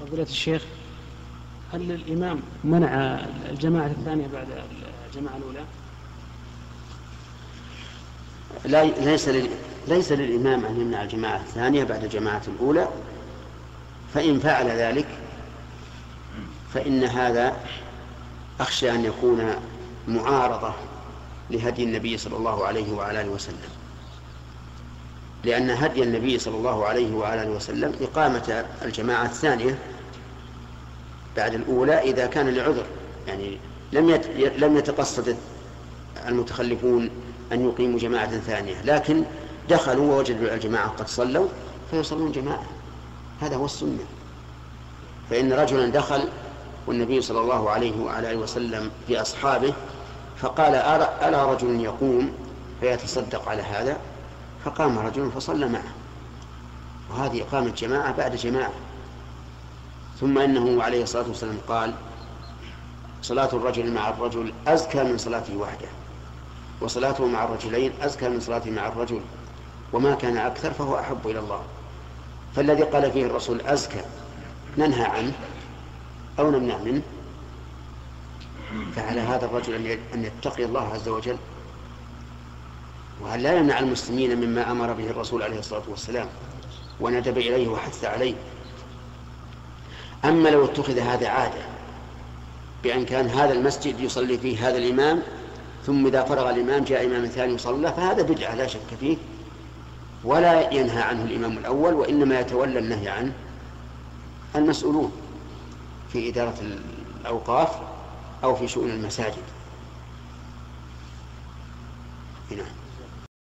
فضيلة الشيخ هل الإمام منع الجماعة الثانية بعد الجماعة الأولى؟ لا ليس لل... ليس للإمام أن يمنع الجماعة الثانية بعد الجماعة الأولى فإن فعل ذلك فإن هذا أخشى أن يكون معارضة لهدي النبي صلى الله عليه وعلى آله وسلم لأن هدي النبي صلى الله عليه وعلى آله وسلم إقامة الجماعة الثانية بعد الأولى إذا كان لعذر يعني لم لم يتقصد المتخلفون أن يقيموا جماعة ثانية لكن دخلوا ووجدوا الجماعة قد صلوا فيصلون جماعة. هذا هو السنة. فإن رجلا دخل والنبي صلى الله عليه وعلى آله وسلم في أصحابه فقال ألا رجل يقوم فيتصدق على هذا؟ فقام رجل فصلى معه. وهذه إقامة جماعة بعد جماعة. ثم إنه عليه الصلاة والسلام قال صلاة الرجل مع الرجل أزكى من صلاته وحده وصلاته مع الرجلين أزكى من صلاته مع الرجل وما كان أكثر فهو أحب إلى الله. فالذي قال فيه الرسول أزكى ننهى عنه أو نمنع منه؟ فعلى هذا الرجل أن يتقي الله عز وجل وأن لا يمنع المسلمين مما أمر به الرسول عليه الصلاة والسلام وندب إليه وحث عليه؟ أما لو اتخذ هذا عادة بأن كان هذا المسجد يصلي فيه هذا الإمام ثم إذا فرغ الإمام جاء إمام ثاني وصلى فهذا بدعة لا شك فيه. ولا ينهى عنه الإمام الأول وإنما يتولى النهي عنه المسؤولون في إدارة الأوقاف أو في شؤون المساجد. هنا